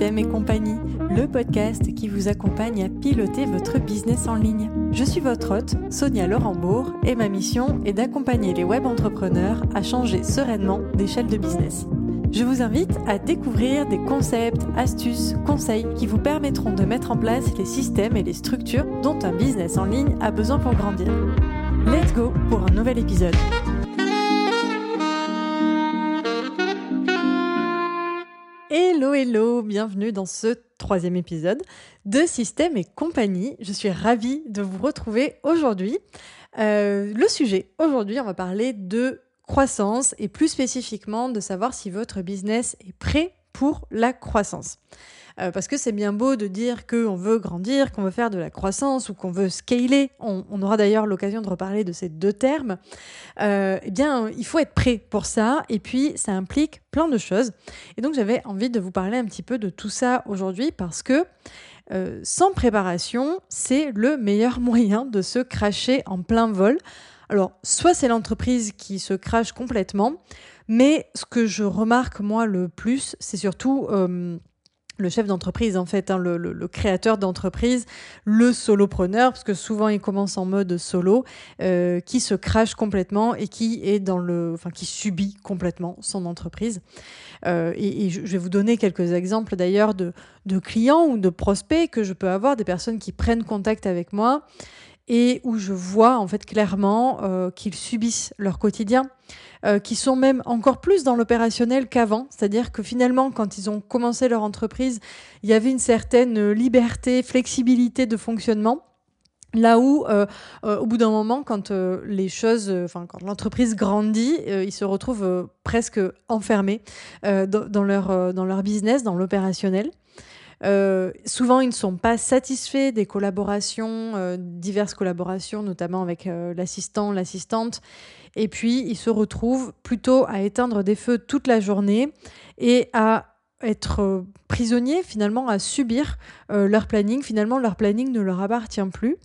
Et compagnie, le podcast qui vous accompagne à piloter votre business en ligne. Je suis votre hôte, Sonia Laurent-Bourg, et ma mission est d'accompagner les web entrepreneurs à changer sereinement d'échelle de business. Je vous invite à découvrir des concepts, astuces, conseils qui vous permettront de mettre en place les systèmes et les structures dont un business en ligne a besoin pour grandir. Let's go pour un nouvel épisode. Hello, bienvenue dans ce troisième épisode de Système et compagnie. Je suis ravie de vous retrouver aujourd'hui. Euh, le sujet, aujourd'hui, on va parler de croissance et plus spécifiquement de savoir si votre business est prêt pour la croissance. Euh, parce que c'est bien beau de dire qu'on veut grandir, qu'on veut faire de la croissance ou qu'on veut scaler. On, aura d'ailleurs l'occasion de reparler de ces deux termes. Euh, eh bien, il faut être prêt pour ça. Et puis, ça implique plein de choses. Et donc, j'avais envie de vous parler un petit peu de tout ça aujourd'hui parce que euh, sans préparation, c'est le meilleur moyen de se cracher en plein vol. Alors, soit c'est l'entreprise qui se crache complètement, mais ce que je remarque moi le plus, c'est surtout le chef d'entreprise, en fait, hein, le, créateur d'entreprise, le solopreneur, parce que souvent il commence en mode solo, euh, qui se crache complètement et qui est dans le, enfin, qui subit complètement son entreprise. Euh, et, je vais vous donner quelques exemples d'ailleurs de, de clients ou de prospects que je peux avoir, des personnes qui prennent contact avec moi et où je vois en fait clairement euh, qu'ils subissent leur quotidien, euh, qui sont même encore plus dans l'opérationnel qu'avant. C'est-à-dire que finalement, quand ils ont commencé leur entreprise, il y avait une certaine liberté, flexibilité de fonctionnement. Là où, euh, au bout d'un moment, quand les choses, enfin quand l'entreprise grandit, ils se retrouvent presque enfermés dans, leur, dans leur business, dans l'opérationnel. Euh, souvent, ils ne sont pas satisfaits des collaborations, euh, diverses collaborations, notamment avec euh, l'assistant, l'assistante. Et puis, ils se retrouvent plutôt à éteindre des feux toute la journée et à être prisonniers, finalement, à subir leur planning. Finalement, leur planning ne leur appartient plus.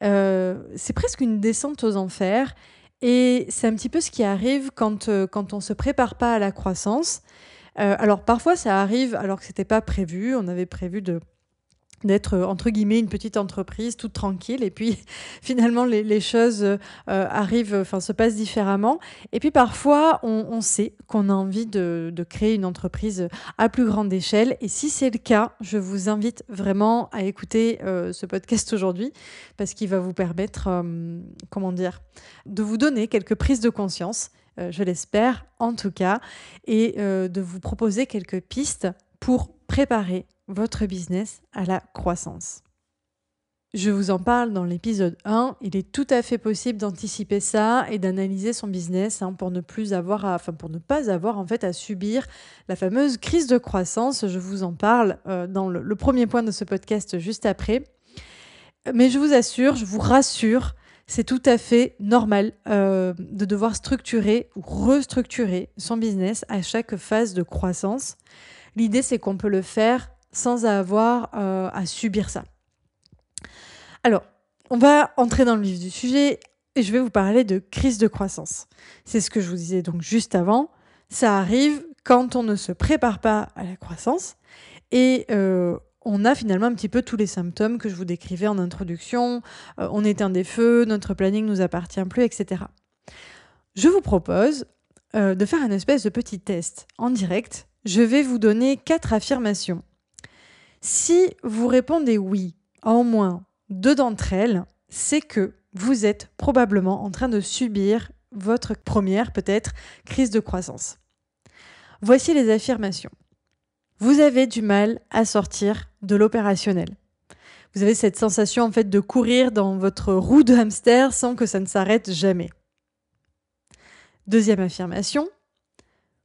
c'est presque une descente aux enfers. Et c'est un petit peu ce qui arrive quand, quand on ne se prépare pas à la croissance. Euh, alors parfois ça arrive alors que c'était pas prévu. On avait prévu de d'être euh, entre guillemets une petite entreprise toute tranquille et puis finalement les, choses euh, arrivent enfin se passent différemment et puis parfois on, sait qu'on a envie de, créer une entreprise à plus grande échelle et si c'est le cas je vous invite vraiment à écouter ce podcast aujourd'hui parce qu'il va vous permettre comment dire de vous donner quelques prises de conscience je l'espère en tout cas, et euh, de vous proposer quelques pistes pour préparer votre business à la croissance. Je vous en parle dans l'épisode 1. Il est tout à fait possible d'anticiper ça et d'analyser son business hein, pour ne plus avoir enfin pour ne pas avoir en fait à subir la fameuse crise de croissance. Je vous en parle euh, dans le, premier point de ce podcast juste après. Mais je vous assure, je vous rassure, c'est tout à fait normal euh, de devoir structurer ou restructurer son business à chaque phase de croissance. L'idée, c'est qu'on peut le faire sans avoir euh, à subir ça. Alors, on va entrer dans le vif du sujet et je vais vous parler de crise de croissance. C'est ce que je vous disais donc juste avant. Ça arrive quand on ne se prépare pas à la croissance et euh, on a finalement un petit peu tous les symptômes que je vous décrivais en introduction. Euh, on éteint des feux, notre planning ne nous appartient plus, etc. Je vous propose euh, de faire un espèce de petit test en direct. Je vais vous donner quatre affirmations. Si vous répondez oui à au moins deux d'entre elles, c'est que vous êtes probablement en train de subir votre première, peut-être, crise de croissance. Voici les affirmations vous avez du mal à sortir de l'opérationnel. Vous avez cette sensation en fait de courir dans votre roue de hamster sans que ça ne s'arrête jamais. Deuxième affirmation.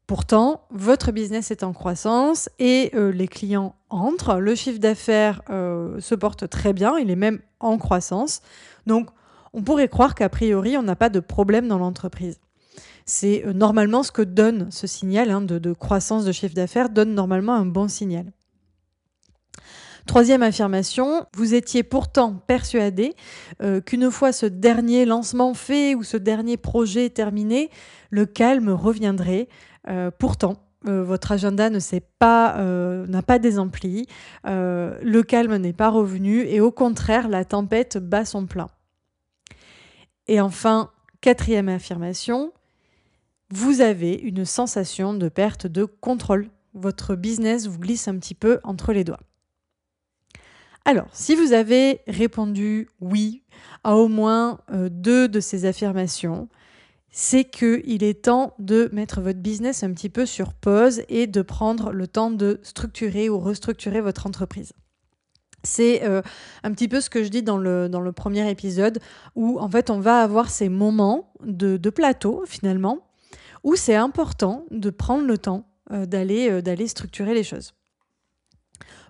Pourtant, votre business est en croissance et euh, les clients entrent, le chiffre d'affaires euh, se porte très bien, il est même en croissance. Donc, on pourrait croire qu'a priori, on n'a pas de problème dans l'entreprise. C'est euh, normalement ce que donne ce signal hein, de, croissance de chiffre d'affaires, donne normalement un bon signal. Troisième affirmation, vous étiez pourtant persuadé euh, qu'une fois ce dernier lancement fait ou ce dernier projet terminé, le calme reviendrait. Euh, pourtant, votre agenda ne s'est n'a pas désempli, le calme n'est pas revenu et au contraire, la tempête bat son plein. Et enfin, quatrième affirmation, vous avez une sensation de perte de contrôle. Votre business vous glisse un petit peu entre les doigts. Alors, si vous avez répondu oui à au moins euh, deux de ces affirmations, c'est qu'il est temps de mettre votre business un petit peu sur pause et de prendre le temps de structurer ou restructurer votre entreprise. C'est euh, un petit peu ce que je dis dans le, premier épisode, où en fait on va avoir ces moments de plateau finalement, où c'est important de prendre le temps euh, d'aller d'aller structurer les choses.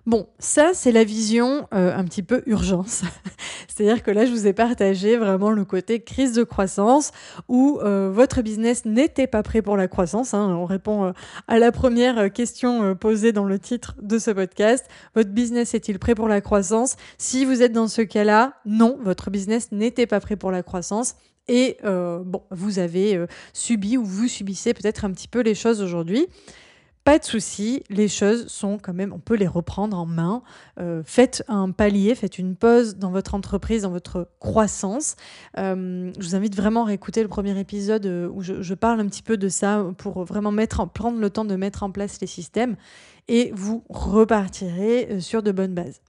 Bon, ça, c'est la vision euh, un petit peu urgence. C'est-à-dire que là, je vous ai partagé vraiment le côté crise de croissance où euh, votre business n'était pas prêt pour la croissance. Hein. On répond euh, à la première question posée dans le titre de ce podcast. Votre business est-il prêt pour la croissance? Si vous êtes dans ce cas-là, non, votre business n'était pas prêt pour la croissance. Et bon, vous avez subi ou vous subissez peut-être un petit peu les choses aujourd'hui. Pas de souci, les choses sont quand même, on peut les reprendre en main. Euh, faites un palier, faites une pause dans votre entreprise, dans votre croissance. Euh, je vous invite vraiment à réécouter le premier épisode euh, où je, parle un petit peu de ça pour vraiment prendre le temps de mettre en place les systèmes et vous repartirez sur de bonnes bases.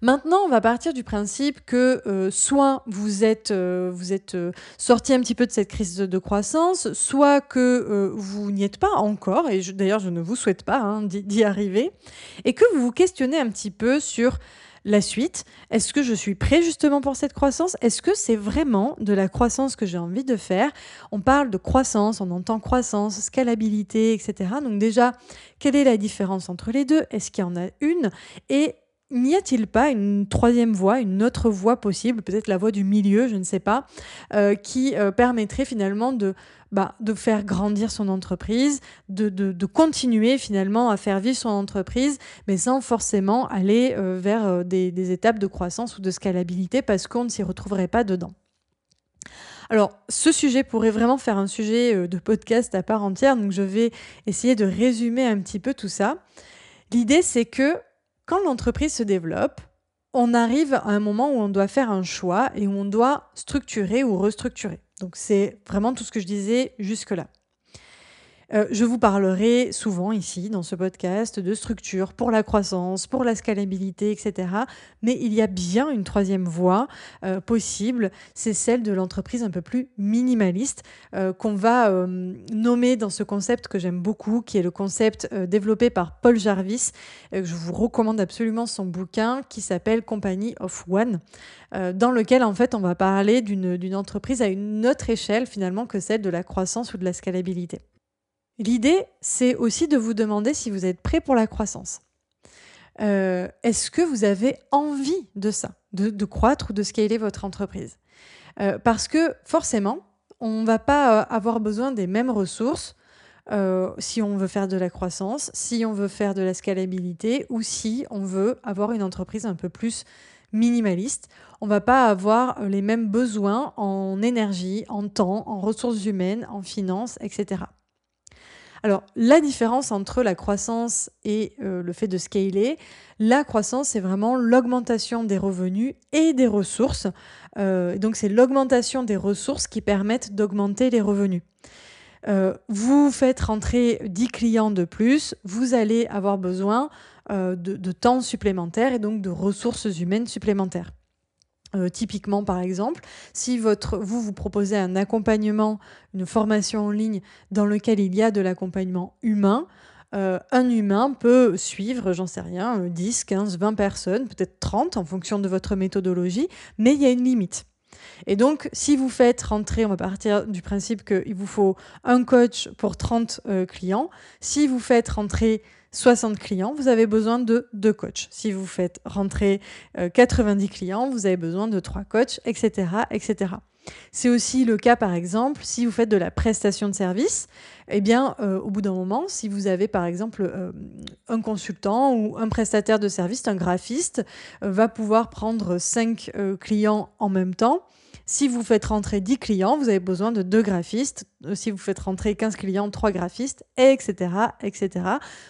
Maintenant, on va partir du principe que euh, soit vous êtes, euh, êtes euh, sorti un petit peu de cette crise de, croissance, soit que vous n'y êtes pas encore, et d'ailleurs je ne vous souhaite pas hein, d'y arriver, et que vous vous questionnez un petit peu sur la suite. Est-ce que je suis prêt justement pour cette croissance? Est-ce que c'est vraiment de la croissance que j'ai envie de faire? On parle de croissance, on entend croissance, scalabilité, etc. Donc déjà, quelle est la différence entre les deux? Est-ce qu'il y en a une? Et n'y a-t-il pas une troisième voie, une autre voie possible, peut-être la voie du milieu, je ne sais pas, euh, qui euh, permettrait finalement de, bah, de faire grandir son entreprise, de, de, continuer finalement à faire vivre son entreprise, mais sans forcément aller euh, vers des, des, étapes de croissance ou de scalabilité parce qu'on ne s'y retrouverait pas dedans? Alors, ce sujet pourrait vraiment faire un sujet de podcast à part entière, donc je vais essayer de résumer un petit peu tout ça. L'idée, c'est que quand l'entreprise se développe, on arrive à un moment où on doit faire un choix et où on doit structurer ou restructurer. Donc c'est vraiment tout ce que je disais jusque-là. Euh, je vous parlerai souvent ici, dans ce podcast, de structure pour la croissance, pour la scalabilité, etc. Mais il y a bien une troisième voie euh, possible, c'est celle de l'entreprise un peu plus minimaliste, euh, qu'on va nommer dans ce concept que j'aime beaucoup, qui est le concept développé par Paul Jarvis. je vous recommande absolument son bouquin qui s'appelle Company of One, dans lequel en fait on va parler d'une entreprise à une autre échelle finalement que celle de la croissance ou de la scalabilité. L'idée, c'est aussi de vous demander si vous êtes prêt pour la croissance. Euh, est-ce que vous avez envie de ça, de, croître ou de scaler votre entreprise? Euh, Parce que forcément, on ne va pas euh, avoir besoin des mêmes ressources si on veut faire de la croissance, si on veut faire de la scalabilité ou si on veut avoir une entreprise un peu plus minimaliste. On ne va pas avoir les mêmes besoins en énergie, en temps, en ressources humaines, en finances, etc. Alors, la différence entre la croissance et euh, le fait de scaler, la croissance, c'est vraiment l'augmentation des revenus et des ressources. Euh, donc, c'est l'augmentation des ressources qui permettent d'augmenter les revenus. Euh, vous faites rentrer 10 clients de plus, vous allez avoir besoin de temps supplémentaire et donc de ressources humaines supplémentaires. Euh, typiquement, par exemple, si votre, vous vous proposez un accompagnement, une formation en ligne dans lequel il y a de l'accompagnement humain, euh, un humain peut suivre, j'en sais rien, 10, 15, 20 personnes, peut-être 30 en fonction de votre méthodologie, mais il y a une limite. Et donc, si vous faites rentrer, on va partir du principe qu'il vous faut un coach pour 30 euh, clients, si vous faites rentrer 60 clients, vous avez besoin de deux coachs. Si vous faites rentrer 90 euh, clients, vous avez besoin de trois coachs, etc., etc. C'est aussi le cas, par exemple, si vous faites de la prestation de service. Eh bien, euh, au bout d'un moment, si vous avez, par exemple, euh, un consultant ou un prestataire de service, un graphiste, va pouvoir prendre cinq clients en même temps Si vous faites rentrer 10 clients, vous avez besoin de deux graphistes. Euh, si vous faites rentrer 15 clients, trois graphistes, etc., etc.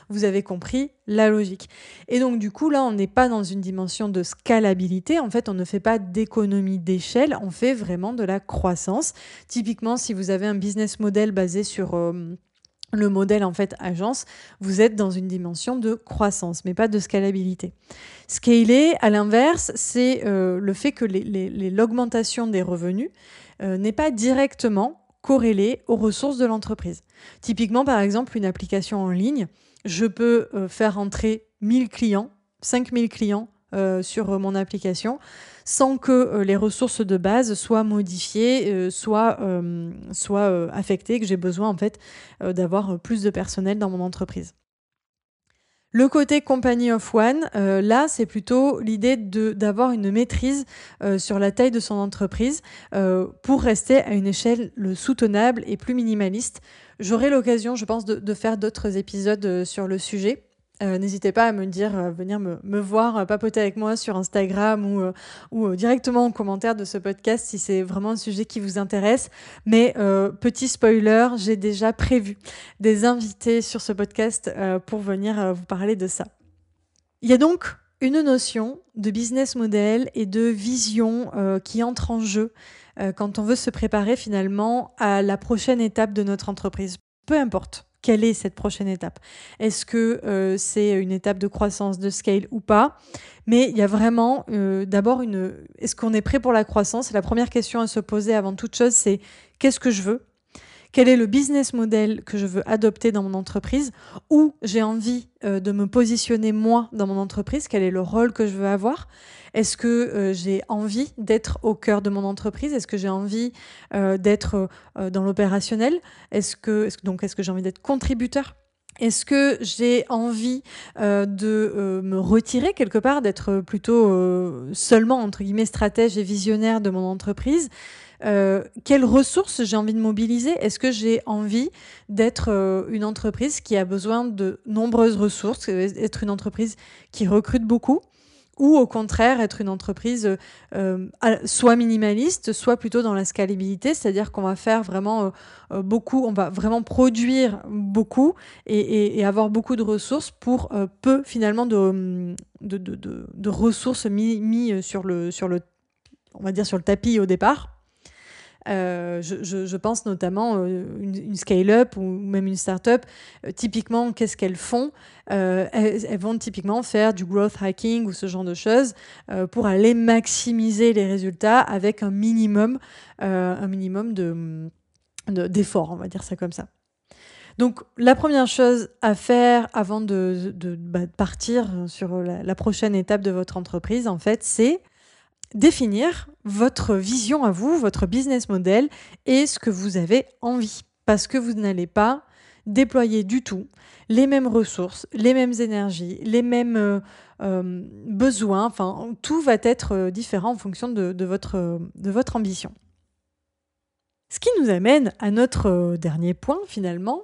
Vous avez compris la logique. Et donc, du coup, là, on n'est pas dans une dimension de scalabilité. En fait, on ne fait pas d'économie d'échelle, on fait vraiment de la croissance. Typiquement, si vous avez un business model basé sur... Euh, le modèle en fait agence, vous êtes dans une dimension de croissance, mais pas de scalabilité. Scaler, à l'inverse, c'est euh, le fait que l'augmentation des revenus euh, n'est pas directement corrélée aux ressources de l'entreprise. Typiquement, par exemple, une application en ligne, je peux euh, faire entrer 1000 clients, 5000 clients sur mon application sans que euh, les ressources de base soient modifiées, euh, soient, euh, soient affectées, que j'ai besoin en fait d'avoir plus de personnel dans mon entreprise. Le côté company of one, là, c'est plutôt l'idée d'avoir une maîtrise sur la taille de son entreprise pour rester à une échelle soutenable et plus minimaliste. J'aurai l'occasion, je pense, de faire d'autres épisodes sur le sujet. Euh, n'hésitez pas à me dire, euh, venir me, voir, euh, papoter avec moi sur Instagram ou, ou directement en commentaire de ce podcast si c'est vraiment un sujet qui vous intéresse. Mais petit spoiler, j'ai déjà prévu des invités sur ce podcast pour venir vous parler de ça. Il y a donc une notion de business model et de vision qui entre en jeu quand on veut se préparer finalement à la prochaine étape de notre entreprise. Peu importe quelle est cette prochaine étape. Est-ce que euh, c'est une étape de croissance, de scale ou pas? Mais il y a vraiment euh, d'abord une... Est-ce qu'on est prêt pour la croissance? La première question à se poser avant toute chose, c'est qu'est-ce que je veux? Quel est le business model que je veux adopter dans mon entreprise, où j'ai envie euh, de me positionner moi dans mon entreprise, quel est le rôle que je veux avoir, est-ce que euh, j'ai envie d'être au cœur de mon entreprise, est-ce que j'ai envie euh, d'être dans l'opérationnel, est-ce que, donc est-ce que j'ai envie d'être contributeur? Est-ce que j'ai envie de me retirer quelque part, d'être plutôt seulement, entre guillemets, stratège et visionnaire de mon entreprise? Euh, quelles ressources j'ai envie de mobiliser? Est-ce que j'ai envie d'être euh, une entreprise qui a besoin de nombreuses ressources, être une entreprise qui recrute beaucoup ou au contraire être une entreprise euh, soit minimaliste, soit plutôt dans la scalabilité, c'est-à-dire qu'on va faire vraiment beaucoup, on va vraiment produire beaucoup et, avoir beaucoup de ressources pour peu finalement de, de, ressources mis, mis, sur, le, on va dire sur le tapis au départ. Euh, je, pense notamment euh, une, scale-up ou même une start-up. Euh, typiquement, qu'est-ce qu'elles font? Elles, vont typiquement faire du growth hacking ou ce genre de choses pour aller maximiser les résultats avec un minimum, un minimum de, d'efforts, on va dire ça comme ça. Donc la première chose à faire avant de, de, bah, partir sur la, prochaine étape de votre entreprise, en fait, c'est définir votre vision à vous, votre business model et ce que vous avez envie. Parce que vous n'allez pas déployer du tout les mêmes ressources, les mêmes énergies, les mêmes euh, euh, besoins. Enfin, tout va être euh, différent en fonction de, votre, ambition. Ce qui nous amène à notre dernier point finalement,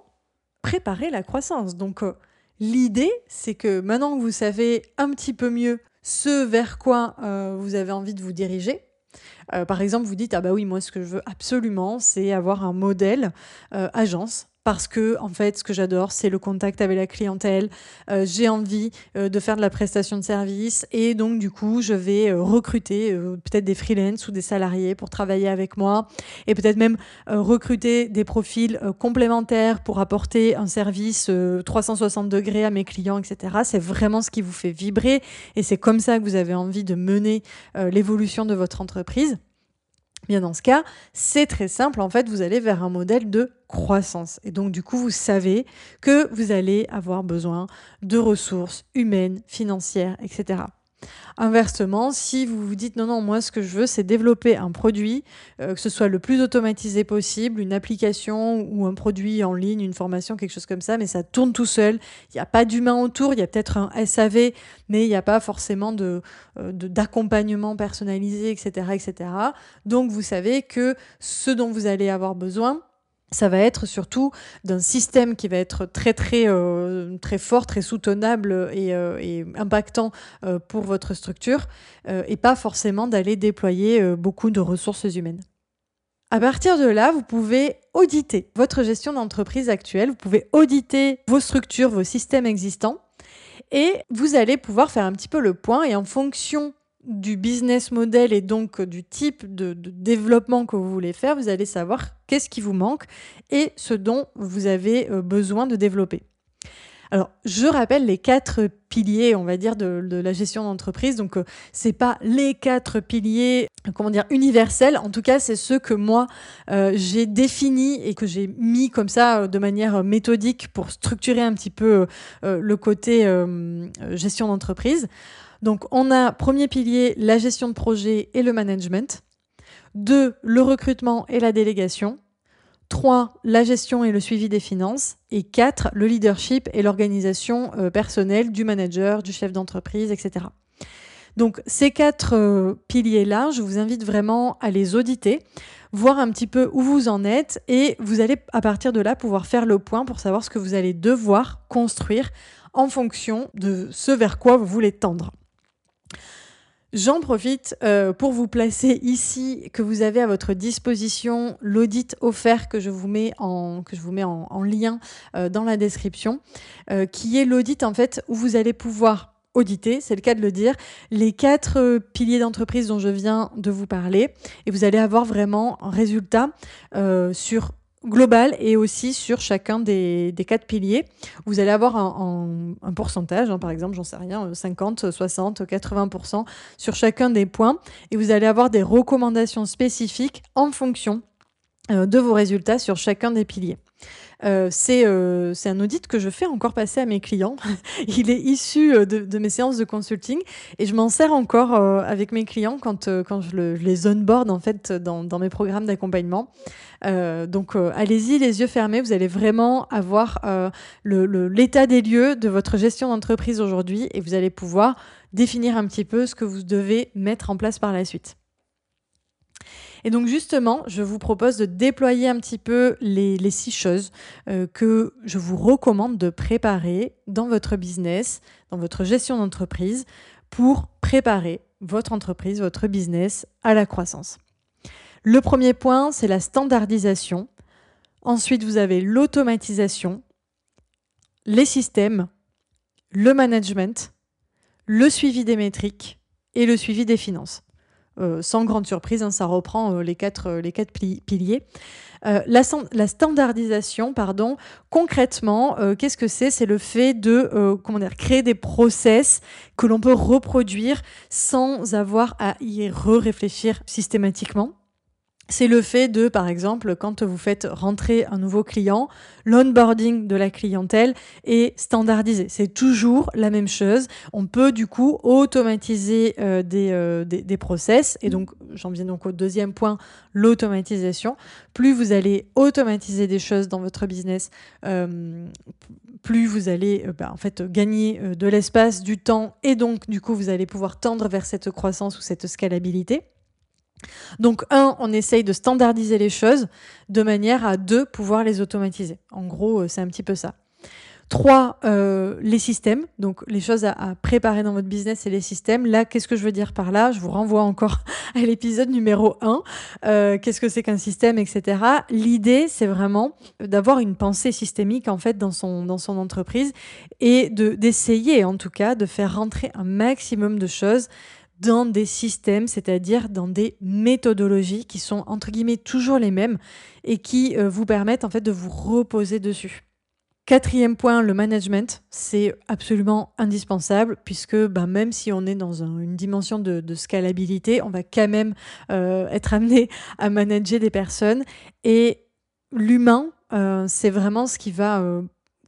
préparer la croissance. Donc l'idée, c'est que maintenant que vous savez un petit peu mieux ce vers quoi vous avez envie de vous diriger. Euh, par exemple, vous dites, ah bah oui, moi ce que je veux absolument, c'est avoir un modèle euh, agence parce que en fait ce que j'adore c'est le contact avec la clientèle. Euh, j'ai envie euh, de faire de la prestation de service et donc du coup je vais euh, recruter peut-être des freelances ou des salariés pour travailler avec moi et peut-être même recruter des profils complémentaires pour apporter un service 360 degrés à mes clients etc c'est vraiment ce qui vous fait vibrer et c'est comme ça que vous avez envie de mener l'évolution de votre entreprise Bien dans ce cas, c'est très simple. En fait, vous allez vers un modèle de croissance. Et donc, du coup, vous savez que vous allez avoir besoin de ressources humaines, financières, etc. Inversement, si vous vous dites non, non, moi ce que je veux, c'est développer un produit, euh, que ce soit le plus automatisé possible, une application ou un produit en ligne, une formation, quelque chose comme ça, mais ça tourne tout seul. Il n'y a pas d'humain autour, il y a peut-être un SAV, mais il n'y a pas forcément euh, d'accompagnement personnalisé, etc., etc. Donc vous savez que ce dont vous allez avoir besoin, ça va être surtout d'un système qui va être très très euh, très fort, très soutenable et, euh, impactant euh, pour votre structure, et pas forcément d'aller déployer beaucoup de ressources humaines. À partir de là, vous pouvez auditer votre gestion d'entreprise actuelle, vous pouvez auditer vos structures, vos systèmes existants, et vous allez pouvoir faire un petit peu le point et en fonction du business model et donc du type de, développement que vous voulez faire, vous allez savoir qu'est-ce qui vous manque et ce dont vous avez euh, besoin de développer. Alors, je rappelle les quatre piliers, on va dire, de, la gestion d'entreprise. Donc, euh, c'est pas les quatre piliers, comment dire, universels. En tout cas, c'est ceux que moi euh, j'ai définis et que j'ai mis comme ça de manière méthodique pour structurer un petit peu le côté gestion d'entreprise. Donc on a premier pilier la gestion de projet et le management. Deux, le recrutement et la délégation. Trois, la gestion et le suivi des finances. Et quatre, le leadership et l'organisation euh, personnelle du manager, du chef d'entreprise, etc. Donc ces quatre euh, piliers-là, je vous invite vraiment à les auditer, voir un petit peu où vous en êtes et vous allez à partir de là pouvoir faire le point pour savoir ce que vous allez devoir construire en fonction de ce vers quoi vous voulez tendre. J'en profite euh, pour vous placer ici que vous avez à votre disposition l'audit offert que je vous mets en, que je vous mets en, lien euh, dans la description, euh, qui est l'audit en fait où vous allez pouvoir auditer, c'est le cas de le dire, les quatre piliers d'entreprise dont je viens de vous parler. Et vous allez avoir vraiment un résultat sur global et aussi sur chacun des, quatre piliers. Vous allez avoir un, pourcentage, hein, par exemple, j'en sais rien, 50, 60, 80% sur chacun des points. Et vous allez avoir des recommandations spécifiques en fonction de vos résultats sur chacun des piliers. Euh, euh, c'est un audit que je fais encore passer à mes clients. Il est issu euh, de, mes séances de consulting et je m'en sers encore avec mes clients quand, je, le, je, les onboard en fait dans mes programmes d'accompagnement. donc allez-y les yeux fermés, vous allez vraiment avoir l'état des lieux de votre gestion d'entreprise aujourd'hui et vous allez pouvoir définir un petit peu ce que vous devez mettre en place par la suite. Et donc justement, je vous propose de déployer un petit peu les, six choses euh, que je vous recommande de préparer dans votre business, dans votre gestion d'entreprise, pour préparer votre entreprise, votre business à la croissance. Le premier point, c'est la standardisation. Ensuite, vous avez l'automatisation, les systèmes, le management, le suivi des métriques et le suivi des finances. Euh, sans grande surprise, hein, ça reprend euh, les quatre, euh, les quatre piliers. La, la, standardisation, pardon, concrètement, qu'est-ce que c'est? C'est le fait de comment dire, créer des process que l'on peut reproduire sans avoir à y re-réfléchir systématiquement c'est le fait de, par exemple, quand vous faites rentrer un nouveau client, l'onboarding de la clientèle est standardisé. C'est toujours la même chose. On peut du coup automatiser euh, euh, des, des, process. Et donc, j'en viens donc au deuxième point, l'automatisation. Plus vous allez automatiser des choses dans votre business, euh, plus vous allez bah, en fait gagner de l'espace, du temps, et donc du coup, vous allez pouvoir tendre vers cette croissance ou cette scalabilité. Donc, un, on essaye de standardiser les choses de manière à, deux, pouvoir les automatiser. En gros, euh, c'est un petit peu ça. Trois, euh, les systèmes. Donc, les choses à, préparer dans votre business, c'est les systèmes. Là, qu'est-ce que je veux dire par là? Je vous renvoie encore à l'épisode numéro 1. Euh, qu'est-ce que c'est qu'un système, etc. L'idée, c'est vraiment d'avoir une pensée systémique, en fait, dans son, dans son entreprise et d'essayer, en tout cas, de faire rentrer un maximum de choses dans des systèmes, c'est-à-dire dans des méthodologies qui sont entre guillemets toujours les mêmes et qui euh, vous permettent en fait de vous reposer dessus. Quatrième point, le management, c'est absolument indispensable puisque ben, même si on est dans une dimension de, scalabilité, on va quand même euh, être amené à manager des personnes et l'humain, euh, c'est vraiment ce qui va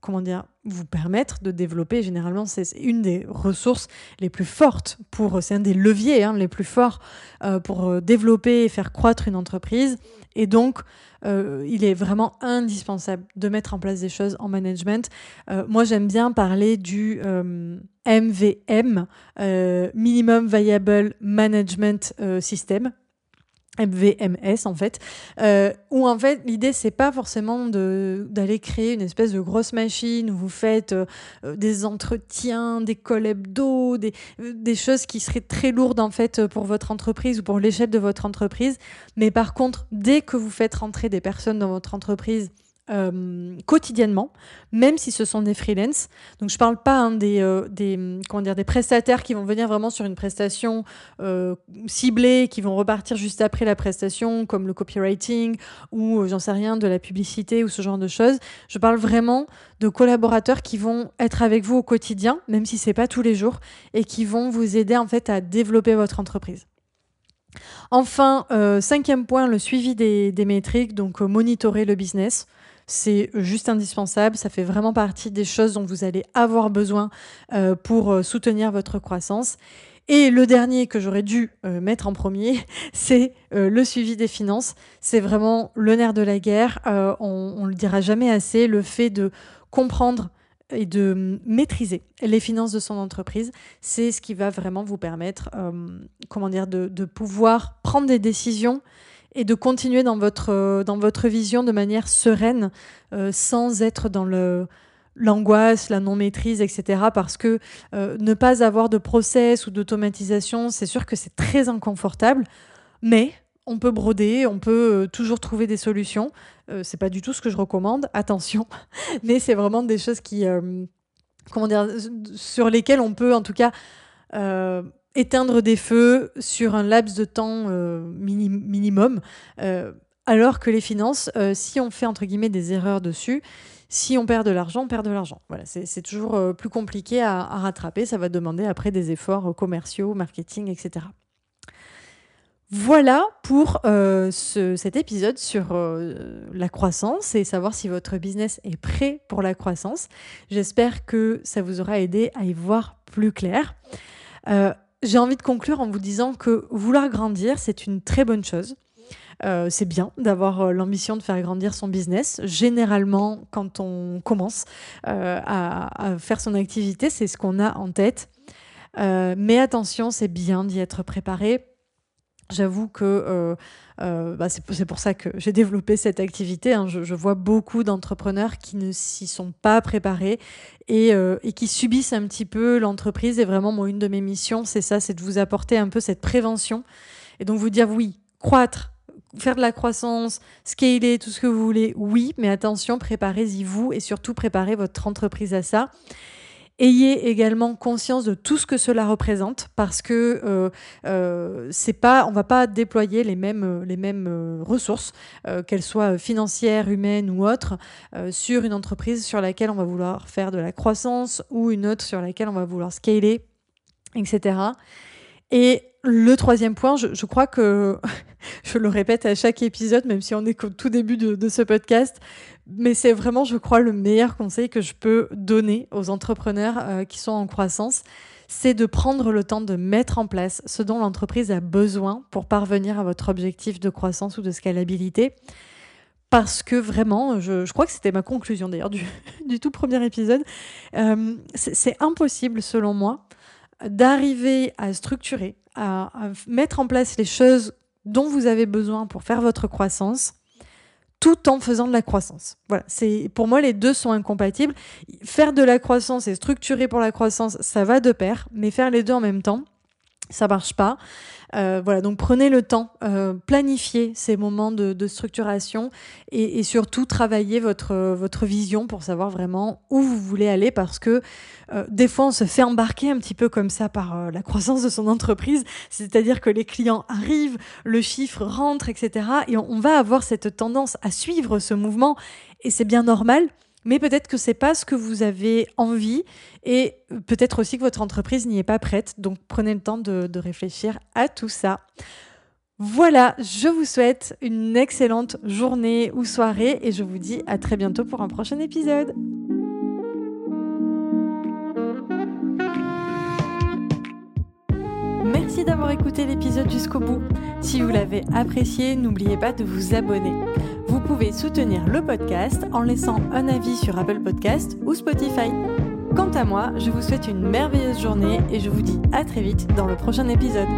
comment dire, vous permettre de développer. Généralement, c'est une des ressources les plus fortes pour, c'est un des leviers hein, les plus forts euh, pour euh, développer et faire croître une entreprise. Et donc, euh, il est vraiment indispensable de mettre en place des choses en management. moi, j'aime bien parler du MVM, Minimum Viable Management System. VMS en fait, euh, où en fait l'idée c'est pas forcément d'aller créer une espèce de grosse machine où vous faites euh, euh, des entretiens, des calls hebdo, des, des choses qui seraient très lourdes en fait pour votre entreprise ou pour l'échelle de votre entreprise, mais par contre dès que vous faites rentrer des personnes dans votre entreprise euh, quotidiennement, même si ce sont des freelances. Donc je parle pas hein, des, euh, des, comment dire, des prestataires qui vont venir vraiment sur une prestation euh, ciblée, qui vont repartir juste après la prestation, comme le copywriting ou j'en sais rien, de la publicité ou ce genre de choses. Je parle vraiment de collaborateurs qui vont être avec vous au quotidien, même si c'est pas tous les jours, et qui vont vous aider en fait à développer votre entreprise. Enfin, cinquième point, le suivi des, des métriques, donc monitorer le business. C'est juste indispensable. Ça fait vraiment partie des choses dont vous allez avoir besoin euh, pour euh, soutenir votre croissance. Et le dernier que j'aurais dû euh, mettre en premier, c'est le suivi des finances. C'est vraiment le nerf de la guerre. on ne le dira jamais assez. Le fait de comprendre et de maîtriser les finances de son entreprise, c'est ce qui va vraiment vous permettre, comment dire, de, pouvoir prendre des décisions et de continuer dans votre, euh, dans votre vision de manière sereine, euh, sans être dans l'angoisse, la non-maîtrise, etc. Parce que euh, ne pas avoir de process ou d'automatisation, c'est sûr que c'est très inconfortable, mais on peut broder, on peut toujours trouver des solutions. c'est pas du tout ce que je recommande, attention, mais c'est vraiment des choses qui, comment dire, sur lesquelles on peut en tout cas éteindre des feux sur un laps de temps euh, minimum, euh, alors que les finances, euh, si on fait entre guillemets des erreurs dessus, si on perd de l'argent, on perd de l'argent. Voilà, c'est toujours plus compliqué à, rattraper. Ça va demander après des efforts commerciaux, marketing, etc. Voilà pour cet épisode sur la croissance et savoir si votre business est prêt pour la croissance. J'espère que ça vous aura aidé à y voir plus clair. J'ai envie de conclure en vous disant que vouloir grandir, c'est une très bonne chose. Euh, c'est bien d'avoir euh, l'ambition de faire grandir son business. Généralement, quand on commence euh, à, faire son activité, c'est ce qu'on a en tête. mais attention, c'est bien d'y être préparé. J'avoue que euh, bah, c'est pour ça que j'ai développé cette activité. Hein. Je, vois beaucoup d'entrepreneurs qui ne s'y sont pas préparés et, euh, et, qui subissent un petit peu l'entreprise. Et vraiment, moi, une de mes missions, c'est ça, c'est de vous apporter un peu cette prévention et donc vous dire oui, croître, faire de la croissance, scaler, tout ce que vous voulez, oui, mais attention, préparez-y vous et surtout préparez votre entreprise à ça. Ayez également conscience de tout ce que cela représente parce que euh, euh, c'est pas, on va pas déployer les mêmes, les mêmes euh, ressources, qu'elles soient financières, humaines ou autres, sur une entreprise sur laquelle on va vouloir faire de la croissance ou une autre sur laquelle on va vouloir scaler, etc. Et le troisième point, je, crois que je le répète à chaque épisode, même si on est au tout début de, ce podcast, mais c'est vraiment, je crois, le meilleur conseil que je peux donner aux entrepreneurs euh, qui sont en croissance, c'est de prendre le temps de mettre en place ce dont l'entreprise a besoin pour parvenir à votre objectif de croissance ou de scalabilité. Parce que vraiment, je, crois que c'était ma conclusion d'ailleurs du, tout premier épisode, euh, c'est impossible selon moi d'arriver à structurer, à, mettre en place les choses dont vous avez besoin pour faire votre croissance tout en faisant de la croissance. Voilà, c'est pour moi les deux sont incompatibles. Faire de la croissance et structurer pour la croissance, ça va de pair, mais faire les deux en même temps, ça marche pas. Euh, voilà, donc prenez le temps, euh, planifiez ces moments de, structuration et, surtout travaillez votre, votre vision pour savoir vraiment où vous voulez aller parce que euh, des fois on se fait embarquer un petit peu comme ça par la croissance de son entreprise, c'est-à-dire que les clients arrivent, le chiffre rentre, etc. Et on va avoir cette tendance à suivre ce mouvement et c'est bien normal mais peut-être que c'est pas ce que vous avez envie et peut-être aussi que votre entreprise n'y est pas prête. Donc prenez le temps de, de, réfléchir à tout ça. Voilà, je vous souhaite une excellente journée ou soirée et je vous dis à très bientôt pour un prochain épisode. Merci d'avoir écouté l'épisode jusqu'au bout. Si vous l'avez apprécié, n'oubliez pas de vous abonner. Pouvez soutenir le podcast en laissant un avis sur Apple Podcast ou Spotify. Quant à moi, je vous souhaite une merveilleuse journée et je vous dis à très vite dans le prochain épisode.